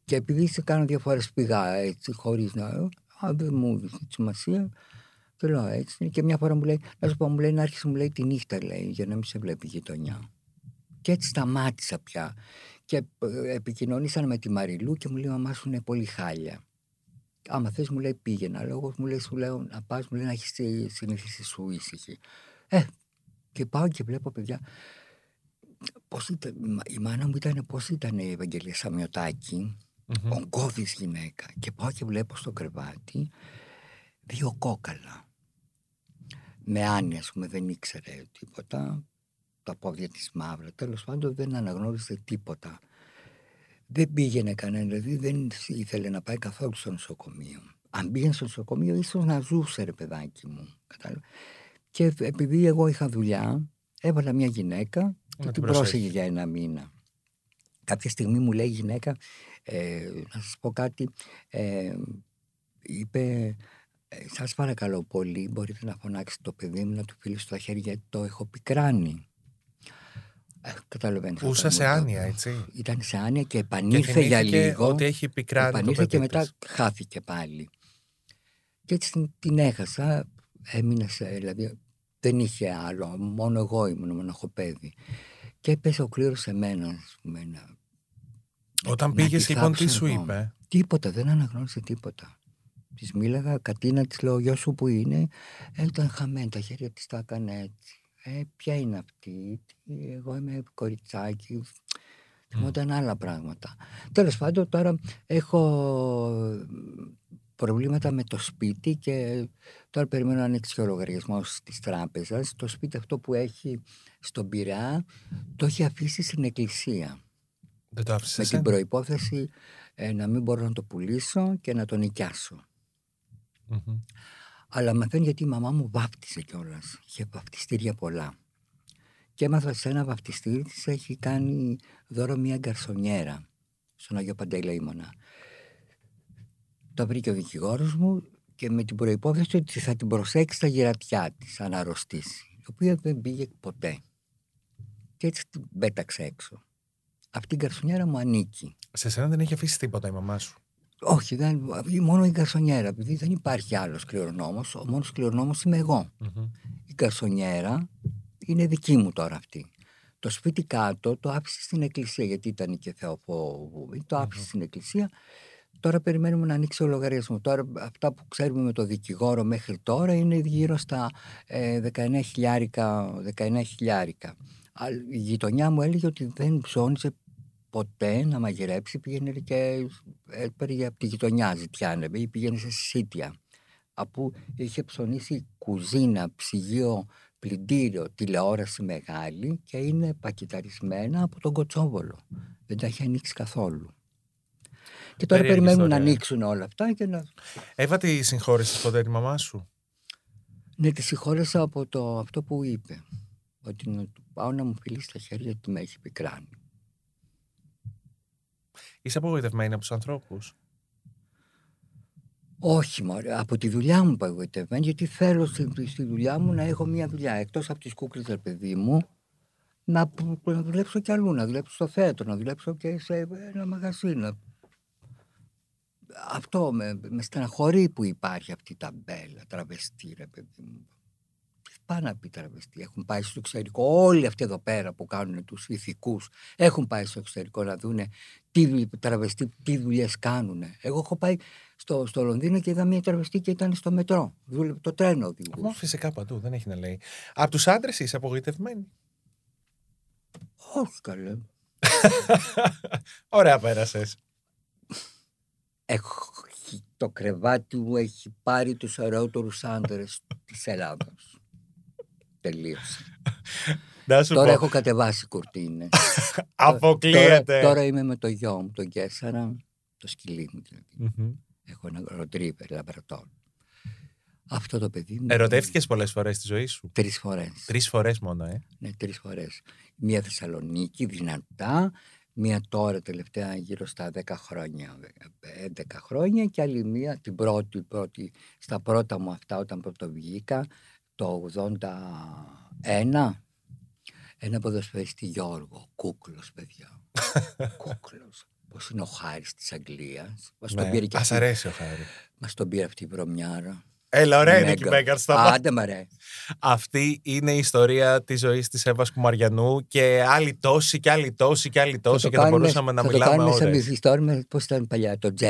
Και επειδή σε κάνω δύο φορές πήγα έτσι, χωρίς να... Α, δεν μου έδωσε τη σημασία. Και λέω έτσι. είναι. Και μια φορά μου λέει, να σου πω, μου λέει να άρχισε μου λέει τη νύχτα, λέει, για να μην σε βλέπει η γειτονιά. Και έτσι σταμάτησα πια. Και ε, επικοινωνήσαν με τη Μαριλού και μου λέει, μαμά σου είναι πολύ χάλια. Άμα θες μου λέει πήγαινα. Λέω, εγώ μου λέει, σου λέω να πας, μου λέει να έχεις τη συνήθιση σου ήσυχη. Ε, και πάω και βλέπω παιδιά. Πώς ήταν, η μα- η μάνα μου ήταν πώς ήταν η Ευαγγελία Σαμιωτάκη, Μμμ. ογκώδης γυναίκα. Και πάω και βλέπω στο κρεβάτι δύο κόκαλα. Με άνοια, ας πούμε, δεν ήξερε τίποτα. Τα πόδια της μαύρα. Τέλος πάντων δεν αναγνώρισε τίποτα. Δεν πήγαινε κανένα, δηλαδή δεν ήθελε να πάει καθόλου στο νοσοκομείο. Αν πήγαινε στο νοσοκομείο, ίσως να ζούσε, ρε παιδάκι μου. Κατάλαβες; Και επειδή εγώ είχα δουλειά, έβαλα μια γυναίκα και την την προσέχεις. πρόσεχε για ένα μήνα. Κάποια στιγμή μου λέει η γυναίκα, ε, να σας πω κάτι, ε, είπε, ε, σας παρακαλώ πολύ, μπορείτε να φωνάξετε το παιδί μου, να του φιλήσω στα χέρια, γιατί το έχω πικράνει. Ε, καταλαβαίνεις. Ούσα όταν σε μου το- άνοια, έτσι. Ήταν σε άνοια και Και επανήλθε για θυμήθηκε λίγο. ότι έχει πικράνει το επανήλθε και παιδί μετά της. χάθηκε πάλι. Και έτσι την, την έχασα, έμεινα σε, δηλαδή δεν είχε άλλο, μόνο εγώ ήμουν μοναχοπέδι. Και έπεσε ο κλήρος σε μένα, ας πούμε, να- Όταν να πήγες τη λοιπόν, τι θάψω σου εγώ. είπε; Τίποτα, δεν αναγνώρισε τίποτα. Της μίλαγα, Κατίνα της λέω, Γιο σου που είναι. Ε, ήταν χαμένα, τα χέρια της τα έκανε έτσι. Ε, ποια είναι αυτή, τι, εγώ είμαι κοριτσάκι. Θυμόταν άλλα πράγματα. Τέλος πάντων, τώρα έχω ε, προβλήματα με το σπίτι και τώρα περιμένω να ανοίξει ο λογαριασμός της τράπεζας. Το σπίτι αυτό που έχει στον Πειραιά το έχει αφήσει στην εκκλησία Δεν το άφησες. με την προϋπόθεση ε, να μην μπορώ να το πουλήσω και να το νοικιάσω. Αλλά μαθαίνω γιατί η μαμά μου βάφτισε κιόλας. Είχε βαφτιστήρια πολλά. Και έμαθα σε ένα βαφτιστήρι τη έχει κάνει δώρο μια γκαρσονιέρα στον Αγιο Παντελεήμονα. Το βρήκε ο δικηγόρος μου και με την προϋπόθεση ότι θα την προσέξει στα γερατιά της αν αρρωστήσει. Η οποία δεν πήγε ποτέ. Και έτσι την πέταξε έξω. Αυτή η γκαρσονιέρα μου ανήκει. Σε σένα δεν έχει αφήσει τίποτα η μαμά σου; Όχι, δεν, μόνο η γκαρσονιέρα. Επειδή δεν υπάρχει άλλος κληρονόμο, ο μόνος κληρονόμο είμαι εγώ. Μμμ. Η γκαρσονιέρα είναι δική μου τώρα αυτή. Το σπίτι κάτω το άφησε στην εκκλησία, γιατί ήταν και θεοφόβου. Το άφησε στην εκκλησία. Τώρα περιμένουμε να ανοίξει ο λογαριασμός. Τώρα αυτά που ξέρουμε με το δικηγόρο μέχρι τώρα είναι γύρω στα ε, 19 χιλιάρικα. 19 χιλιάρικα. Αλλά Η γειτονιά μου έλεγε ότι δεν ψώνιζε ποτέ να μαγειρέψει. Πήγαινε και έπαιρνε από τη γειτονιά ζητιάνε ή πήγαινε σε σίτια. Από είχε ψωνίσει κουζίνα, ψυγείο, πλυντήριο, τηλεόραση μεγάλη και είναι πακεταρισμένα από τον Κοτσόβολο. Δεν τα έχει ανοίξει καθόλου. Και τώρα Περίεργη περιμένουμε να ιστορία. ανοίξουν όλα αυτά και να... Εύα, τη συγχώρησε ποτέ τη μαμά σου; Ναι, τη συγχώρεσα από το, αυτό που είπε. Ότι να του πάω να μου φιλήσει τα χέρια ότι με έχει πικράνει. Είσαι απογοητευμένη από τους ανθρώπους; Όχι, μωρέ, από τη δουλειά μου παγωγητευμένη, γιατί θέλω στη, στη δουλειά μου να έχω μια δουλειά. Εκτός από τις κούκλες, ρε παιδί μου, να, π- να δουλέψω κι αλλού, να δουλέψω στο θέατρο, να δουλέψω και σε ένα μαγαζί. να- Αυτό με, με στεναχωρεί που υπάρχει αυτή η ταμπέλα, τραβεστή ρε παιδί μου. Τι πάει να πει τραβεστή, έχουν πάει στο εξωτερικό, όλοι αυτοί εδώ πέρα που κάνουν τους ηθικούς, έχουν πάει στο εξωτερικό να δούνε τι δουλ- τραβεστή, τι δουλειές κάνουν. Εγώ έχω πάει στο, στο Λονδίνο και είδα μια τραβεστή και ήταν στο μετρό, δούλευε το τρένο Μα οδηγούσε. φυσικά παντού, δεν έχει να λέει. Από τους άντρες είσαι απογοητευμένη; Όχι καλέ. Ωραία, πέρασες. Έχει, το κρεβάτι μου έχει πάρει τους ωραίτερους άντρες της Ελλάδος. Τελείωσε. Να σου Τώρα πω. έχω κατεβάσει κουρτίνες. Αποκλείεται. Τώρα, τώρα είμαι με το γιο μου, τον Κέσσαρα, το σκυλί μου δηλαδή. Μμμ. Έχω ένα ροτρίβερ, λαμπρατόρ. Αυτό το παιδί μου... Ερωτεύτηκες πολλές φορές στη ζωή σου; Τρεις φορές. Τρεις φορές μόνο, ε; Ναι, τρεις φορές. Μία Θεσσαλονίκη, δυνατά. Μία τώρα τελευταία γύρω στα 10 χρόνια, 11 χρόνια και άλλη μία την πρώτη, πρώτη στα πρώτα μου αυτά όταν πρώτο βγήκα το 81 ένα ποδοσφαιριστή Γιώργο, κούκλος παιδιά. κούκλος. Πώς είναι ο Χάρης της Αγγλίας. Μας τον πήρε και Α αυτή, αρέσει ο Χάρη. μας τον πήρε αυτή η βρωμιάρα. Έλα, ωραία είναι Μέγα. εκεί Μπέκαρ στο μάτι. Άντε μ' αρέσει. Αυτή είναι η ιστορία της ζωής της Εύας Κουμαριανού και άλλοι τόσοι και άλλοι τόσοι και άλλοι τόσοι και θα κάνουμε- μπορούσαμε να θα μιλάμε το κάνουμε σε ώρες. μυθιστόρημα πώς ήταν παλιά το JA.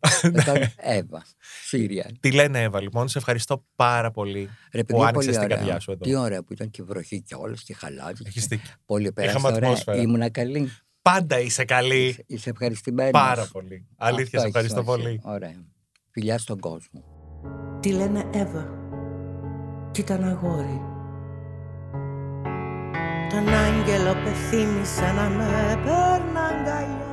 θα κάνουμε Εύα. Σύρια. Τι λένε Εύα, λοιπόν, σε ευχαριστώ πάρα πολύ Ρε που παιδιά, άνοιξες πολύ την ωραία. καρδιά σου εδώ. Τι ωραία που ήταν και βροχή και όλες και χαλάκι. Έχεις δίκιο. Πολύ πέρασε Είχαμε ωραία. ατμόσφαιρα. Ήμουνα καλή. Πάντα είσαι καλή. Είσαι, είσαι ευχαριστημένος. Πάρα πολύ. Αλήθεια, Αυτό σε έχεις ευχαριστώ σημασία. πολύ. Ωραία. Φιλιά στον κόσμο. Τη λένε Εύα κι ήταν αγόρι. Τον άγγελο πεθύμησα να με παίρνει αγκαλιά